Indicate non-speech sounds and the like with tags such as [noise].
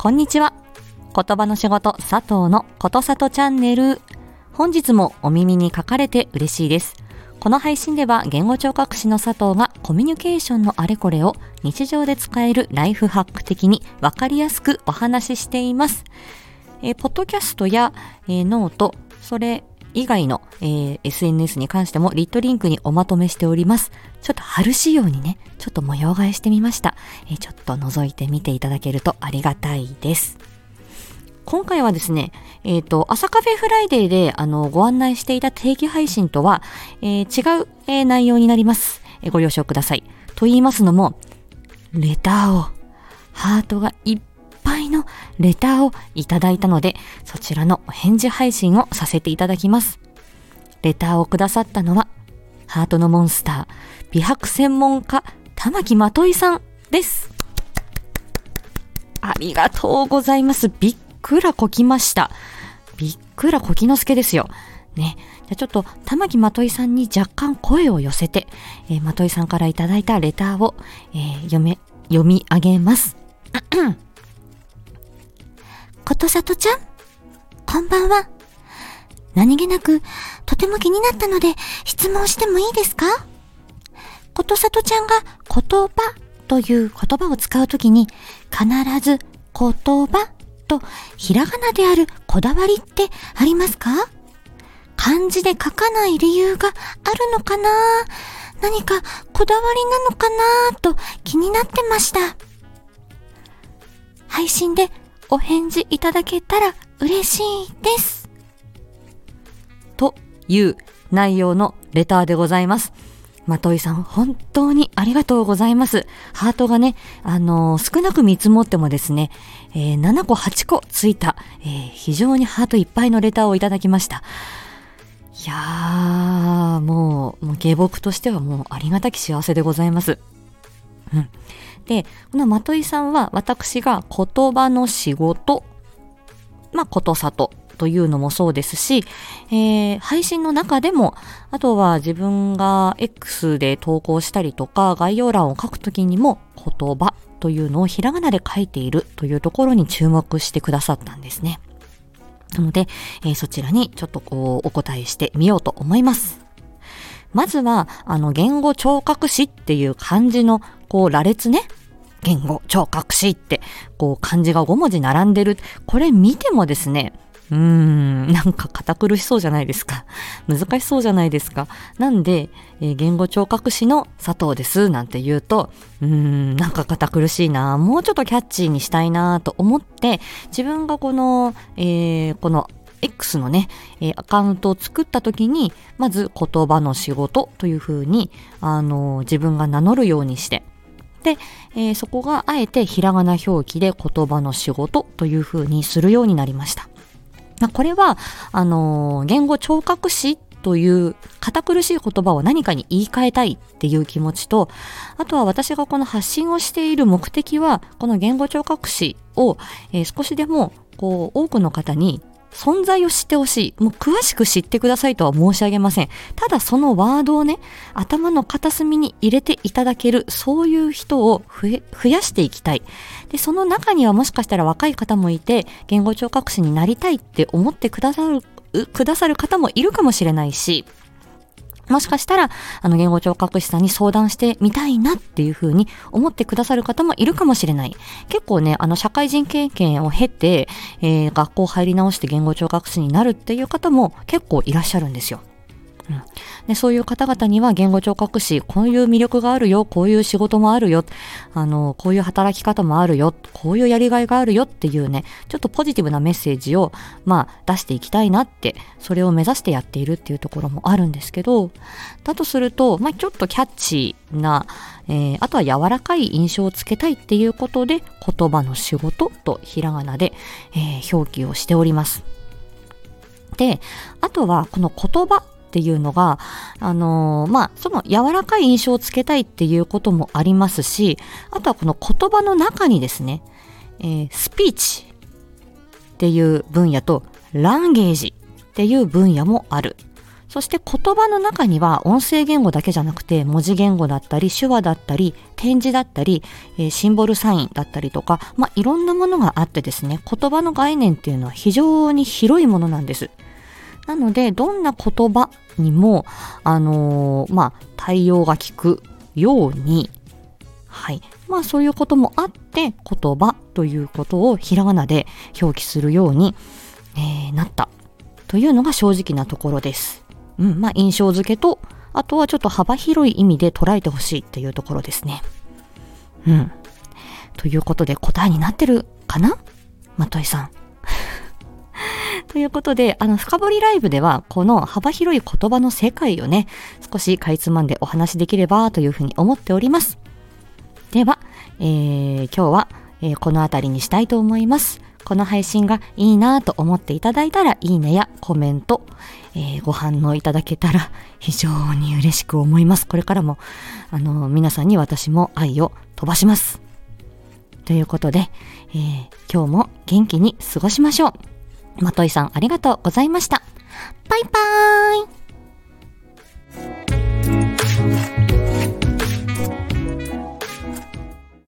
こんにちは。言葉の仕事佐藤のことさとチャンネル。本日もお耳にかかれて嬉しいです。この配信では言語聴覚士の佐藤がコミュニケーションのあれこれを日常で使えるライフハック的にわかりやすくお話ししています。え、ポッドキャストや、えー、 note、それ以外の、えー、SNS に関しても lit.link におまとめしております。ちょっと春仕様にね、ちょっと模様替えしてみました。えー、ちょっと覗いてみていただけるとありがたいです。今回はですね、えっ、ー、と、朝カフェフライデーであのご案内していた定期配信とは、えー、違う、えー、内容になります、えご了承ください。と言いますのも、レターを、ハートがいっのレターをいただいたので、そちらのお返事配信をさせていただきます。レターをくださったのは、ハートのモンスター、美白専門家、玉木まといさんです。ありがとうございます。びっくらこきました。びっくらこきのすけですよ。ね。じゃちょっと、玉木まといさんに若干声を寄せて、えー、まといさんからいただいたレターを、えー、読め、読み上げます。ことさとちゃん、こんばんは。何気なく、とても気になったので、質問してもいいですか？ことさとちゃんが言葉という言葉を使うときに、必ず言葉とひらがなであるこだわりってありますか？漢字で書かない理由があるのかな？何かこだわりなのかな？と気になってました。配信でお返事いただけたら嬉しいです。という内容のレターでございます。まといさん、本当にありがとうございます。ハートがね、あのー、少なく見積もってもですね、えー、7個8個ついた、えー、非常にハートいっぱいのレターをいただきました。いやー、もう、もう下僕としてはもうありがたき幸せでございます。うん。で、このまといさんは私が言葉の仕事、まあ、ことさとというのもそうですし、えー、配信の中でも、あとは自分が X で投稿したりとか、概要欄を書くときにも言葉というのをひらがなで書いているというところに注目してくださったんですね。なので、えー、そちらにちょっとこうお答えしてみようと思います。まずは、あの、言語聴覚士っていう漢字のこう羅列ね。言語聴覚士って、こう漢字が5文字並んでる。これ見てもですね、うーん、なんか堅苦しそうじゃないですか。[laughs] 難しそうじゃないですか。なんで、えー、言語聴覚士の佐藤ですなんて言うと、うーん、なんか堅苦しいな、もうちょっとキャッチーにしたいなと思って、自分がこの、えー、この X のね、えー、アカウントを作った時に、まず言葉の仕事というふうに、あのー、自分が名乗るようにして、で、えー、そこがあえてひらがな表記で言葉の仕事というふうにするようになりました。まあ、これは、あのー、言語聴覚士という堅苦しい言葉を何かに言い換えたいっていう気持ちと、あとは私がこの発信をしている目的は、この言語聴覚士を、えー、少しでもこう多くの方に存在を知ってほしい。もう詳しく知ってくださいとは申し上げません。ただそのワードをね、頭の片隅に入れていただける、そういう人を増やしていきたい。で、その中にはもしかしたら若い方もいて、言語聴覚士になりたいって思ってくださる、くださる方もいるかもしれないし、もしかしたら、あの、言語聴覚士さんに相談してみたいなっていうふうに思ってくださる方もいるかもしれない。結構ね、あの、社会人経験を経て、えー、学校入り直して言語聴覚士になるっていう方も結構いらっしゃるんですよ。うん、でそういう方々には言語聴覚士、こういう魅力があるよ、こういう仕事もあるよ、あの、こういう働き方もあるよ、こういうやりがいがあるよっていうね、ちょっとポジティブなメッセージを、まあ、出していきたいなって、それを目指してやっているっていうところもあるんですけど、だとすると、まあ、ちょっとキャッチーな、えー、あとは柔らかい印象をつけたいっていうことで、言葉の仕事とひらがなで、えー、表記をしております。で、あとはこの言葉っていうのが、あのー、まあ、その柔らかい印象をつけたいっていうこともありますし、あとはこの言葉の中にですね、えー、スピーチっていう分野と、ランゲージっていう分野もある。そして言葉の中には音声言語だけじゃなくて文字言語だったり手話だったり点字だったり、え、シンボルサインだったりとか、まあ、いろんなものがあってですね、言葉の概念っていうのは非常に広いものなんです。なので、どんな言葉にも、あのー、まあ、対応が効くように、はい。まあ、そういうこともあって、言葉ということをひらがなで表記するように、えー、なったというのが正直なところです。うん、まあ、印象付けと、あとはちょっと幅広い意味で捉えてほしいっていうところですね。うん。ということで答えになってるかな？まといさん。ということで、あの、深掘りライブでは、この幅広い言葉の世界をね、少しかいつまんでお話しできればというふうに思っております。では、えー、今日は、えー、この辺りにしたいと思います。この配信がいいなと思っていただいたら、いいねやコメント、えー、ご反応いただけたら [laughs] 非常に嬉しく思います。これからも、あの、皆さんに私も愛を飛ばします。ということで、えー、今日も元気に過ごしましょう。まといさんありがとうございました。バイバーイ